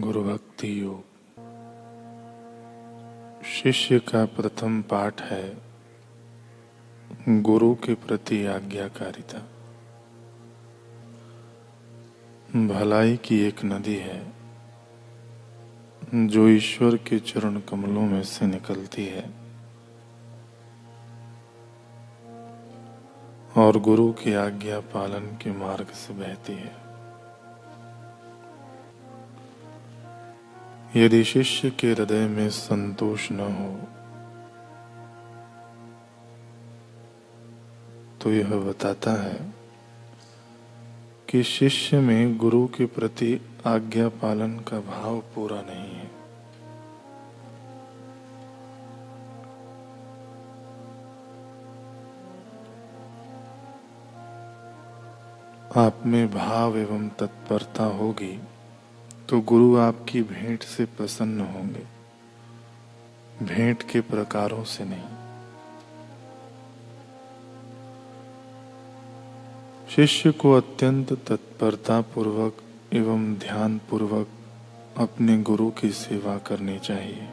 गुरु भक्ति योग शिष्य का प्रथम पाठ है गुरु के प्रति आज्ञाकारिता। भलाई की एक नदी है जो ईश्वर के चरण कमलों में से निकलती है। और गुरु की आज्ञा पालन के मार्ग से बहती है। यदि शिष्य के हृदय में संतोष न हो तो यह बताता है कि शिष्य में गुरु के प्रति आज्ञा पालन का भाव पूरा नहीं है। आप में भाव एवं तत्परता होगी। तो गुरु आपकी भेंट से प्रसन्न होंगे। भेंट के प्रकारों से नहीं। शिष्य को अत्यंत तत्परता पूर्वक एवं ध्यान पूर्वक अपने गुरु की सेवा करनी चाहिए।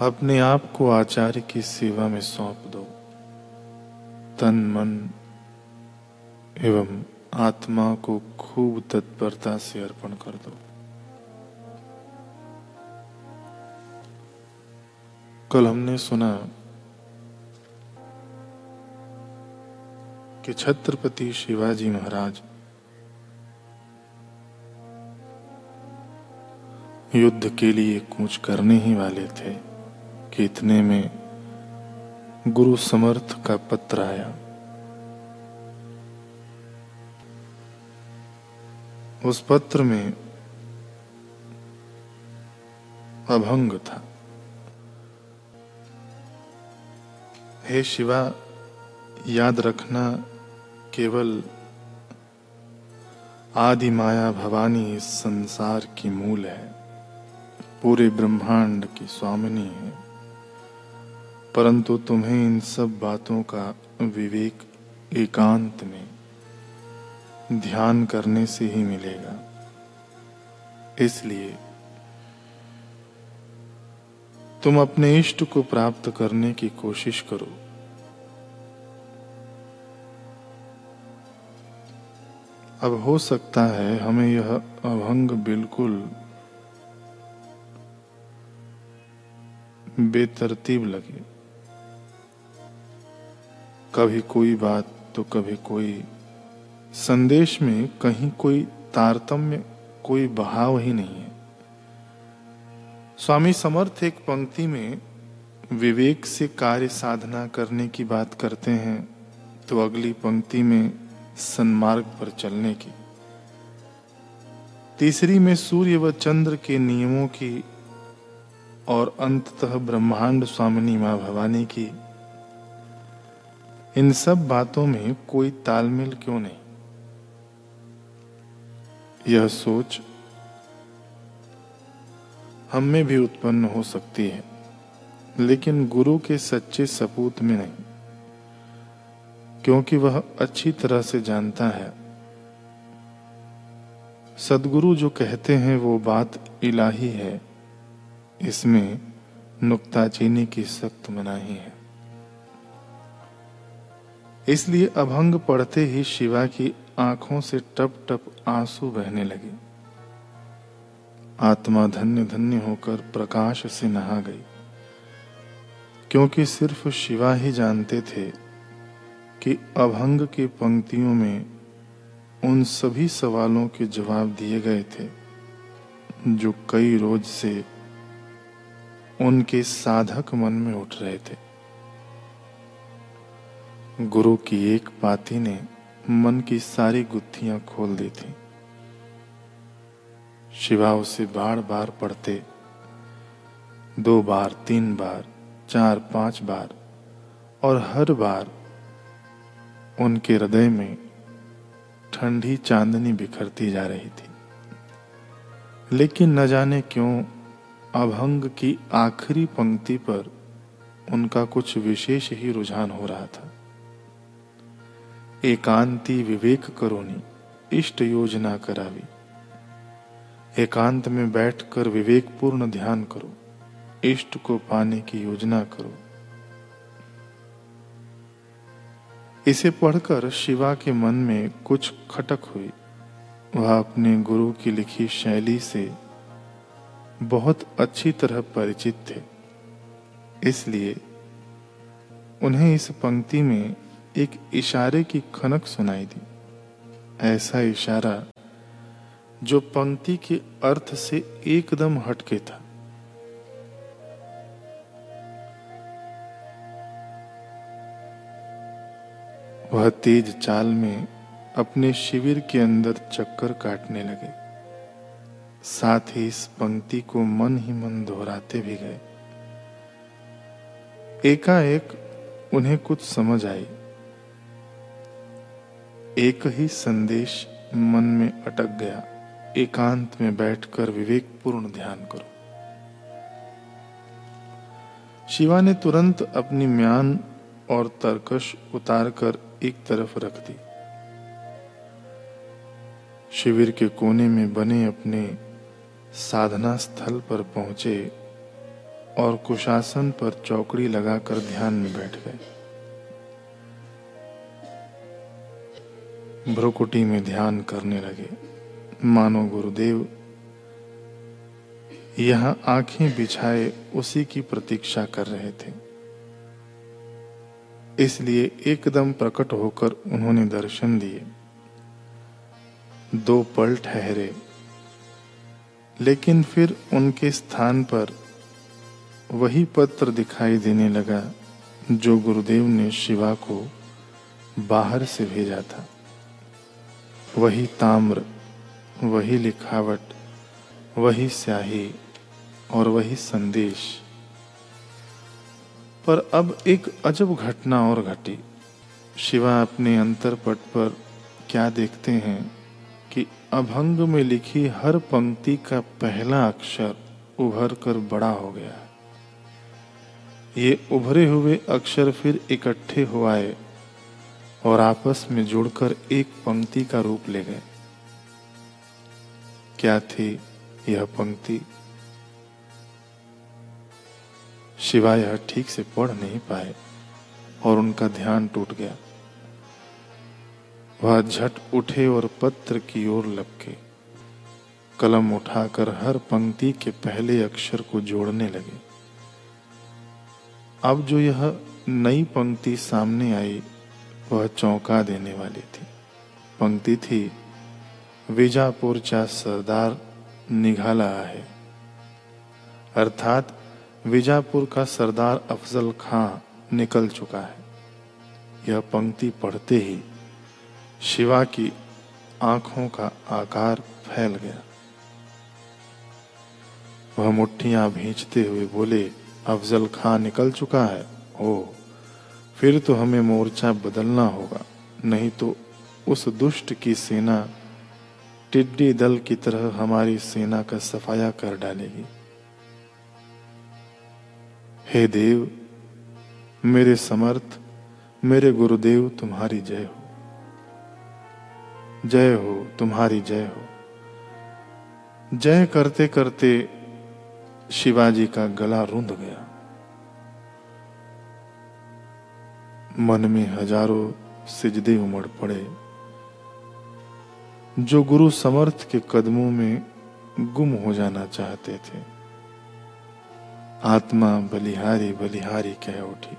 अपने आप को आचार्य की सेवा में सौंप दो। तन, मन एवं आत्मा को खूब तत्परता से अर्पण कर दो। कल हमने सुना कि छत्रपति शिवाजी महाराज युद्ध के लिए कूच करने ही वाले थे कि इतने में गुरु समर्थ का पत्र आया। उस पत्र में अभंग था। हे शिवा, याद रखना केवल आदि माया भवानी इस संसार की मूल है, पूरे ब्रह्मांड की स्वामिनी है। परंतु तुम्हें इन सब बातों का विवेक एकांत में ध्यान करने से ही मिलेगा। इसलिए तुम अपने इष्ट को प्राप्त करने की कोशिश करो। अब हो सकता है हमें यह अभंग बिल्कुल बेतरतीब लगे। कभी कोई बात तो कभी कोई संदेश में कहीं कोई तारतम्य, कोई बहाव ही नहीं है। स्वामी समर्थ एक पंक्ति में विवेक से कार्य साधना करने की बात करते हैं तो अगली पंक्ति में सन्मार्ग पर चलने की। तीसरी में सूर्य व चंद्र के नियमों की और अंततः ब्रह्मांड स्वामिनी माँ भवानी की। इन सब बातों में कोई तालमेल क्यों नहीं? यह सोच हम में भी उत्पन्न हो सकती है, लेकिन गुरु के सच्चे सपूत में नहीं, क्योंकि वह अच्छी तरह से जानता है। सदगुरु जो कहते हैं, वो बात इलाही है। इसमें नुक्ताचीनी की सख्त मनाही है। इसलिए अभंग पढ़ते ही शिवा की आँखों से टप टप आँसू बहने लगे। आत्मा धन्य धन्य होकर प्रकाश से नहा गई। क्योंकि सिर्फ़ शिवा ही जानते थे कि अभंग की पंक्तियों में उन सभी सवालों के जवाब दिए गए थे, जो कई रोज से उनके साधक मन में उठ रहे थे। गुरु की एक पाती ने मन की सारी गुत्थियाँ खोल दी थी शिवा उसे बार बार पढ़ते। दो बार, तीन बार, चार, पाँच बार, और हर बार उनके हृदय में ठंडी चांदनी बिखरती जा रही थी। लेकिन न जाने क्यों, अभंग की आखिरी पंक्ति पर उनका कुछ विशेष ही रुझान हो रहा था। एकांति विवेक करोनी, इष्ट योजना करावी। एकांत में बैठकर विवेकपूर्ण ध्यान करो, इष्ट को पाने की योजना करो। इसे पढ़कर शिवा के मन में कुछ खटक हुई। वह अपने गुरु की लिखी शैली से बहुत अच्छी तरह परिचित थे। इसलिए उन्हें इस पंक्ति में एक इशारे की खनक सुनाई दी। ऐसा इशारा जो पंक्ति के अर्थ से एकदम हटके था। वह तेज चाल में अपने शिविर के अंदर चक्कर काटने लगे। साथ ही इस पंक्ति को मन ही मन दोहराते भी गए। एकाएक उन्हें कुछ समझ आई। एक ही संदेश मन में अटक गया। एकांत में बैठकर विवेकपूर्ण ध्यान करो। शिवा ने तुरंत अपनी म्यान और तरकश उतारकर एक तरफ़ रख दी। शिविर के कोने में बने अपने साधना स्थल पर पहुँचे और कुशासन पर चौकड़ी लगाकर ध्यान में बैठ गए। भ्रुकुटी में ध्यान करने लगे। मानो गुरुदेव, यहाँ आँखें बिछाए उसी की प्रतीक्षा कर रहे थे। इसलिए एकदम प्रकट होकर उन्होंने दर्शन दिए। दो पल ठहरे, लेकिन फिर उनके स्थान पर वही पत्र दिखाई देने लगा, जो गुरुदेव ने शिवा को बाहर से भेजा था। वही ताम्र, वही लिखावट, वही स्याही और वही संदेश। पर अब एक अजब घटना और घटी। शिवा अपने अंतरपट पर क्या देखते हैं कि अभंग में लिखी हर पंक्ति का पहला अक्षर उभर कर बड़ा हो गया। ये उभरे हुए अक्षर फिर इकट्ठे हो आए। और आपस में जुड़कर एक पंक्ति का रूप ले गए। क्या थी यह पंक्ति? शिवा यह ठीक से पढ़ नहीं पाए और उनका ध्यान टूट गया। वह झट उठे और पत्र की ओर लपके। कलम उठाकर हर पंक्ति के पहले अक्षर को जोड़ने लगे। अब जो यह नई पंक्ति सामने आई वह चौंका देने वाली थी। पंक्ति थी विजापुरचा सरदार निघाला है अर्थात, विजापुर का सरदार अफजल खां निकल चुका है। यह पंक्ति पढ़ते ही शिवा की आँखों का आकार फैल गया। वह मुट्ठियाँ भींचते हुए बोले, अफजल खां निकल चुका है? ओ फिर तो हमें मोर्चा बदलना होगा, नहीं तो उस दुष्ट की सेना टिड्डी दल की तरह हमारी सेना का सफाया कर डालेगी। हे देव, मेरे समर्थ, मेरे गुरुदेव, तुम्हारी जय हो। जय हो, तुम्हारी जय हो। जय करते करते शिवाजी का गला रुंध गया। मन में हज़ारों सिजदे उमड़ पड़े। जो गुरु समर्थ के कदमों में गुम हो जाना चाहते थे। आत्मा बलिहारी बलिहारी कह उठी,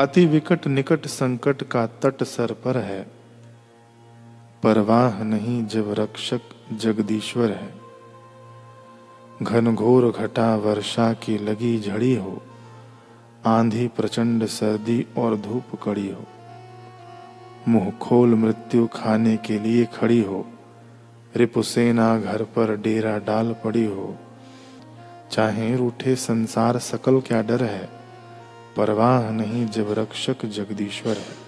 अति विकट निकट संकट का तट सर पर है। परवाह नहीं जब रक्षक जगदीश्वर है। घनघोर घटा वर्षा की लगी झड़ी हो। आंधी प्रचंड सर्दी और धूप कड़ी हो। मुँह खोल मृत्यु खाने के लिए खड़ी हो। रिपुसेना घर पर डेरा डाल पड़ी हो। चाहे रूठे संसार सकल क्या डर है, परवाह नहीं जब रक्षक जगदीश्वर है।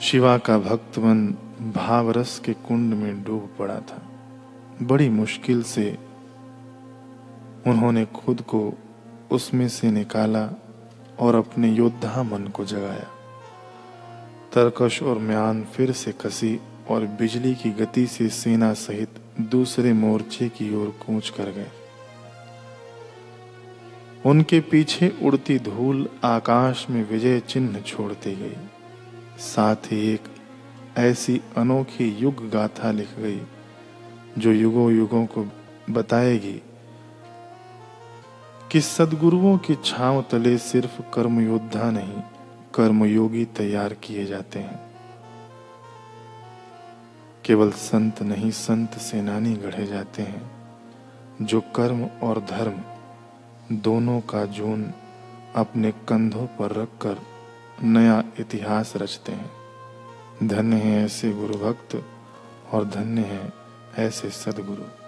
शिवा का भक्त मन भावरस के कुंड में डूब पड़ा था। बड़ी मुश्किल से उन्होंने खुद को उसमें से निकाला और अपने योद्धा मन को जगाया। तरकश और म्यान फिर से कसी और बिजली की गति से सेना सहित दूसरे मोर्चे की ओर कूच कर गए। उनके पीछे उड़ती धूल आकाश में विजय चिन्ह छोड़ती गई। साथ ही एक ऐसी अनोखी युग गाथा लिख गई, जो युगों युगों को बताएगी कि सदगुरुओं की छांव तले सिर्फ़ कर्म योद्धा नहीं, कर्मयोगी तैयार किए जाते हैं। केवल संत नहीं, संत सेनानी गढ़े जाते हैं, जो कर्म और धर्म, दोनों का जून अपने कंधों पर रखकर नया इतिहास रचते हैं। धन्य है ऐसे गुरु भक्त और धन्य है ऐसे सदगुरु।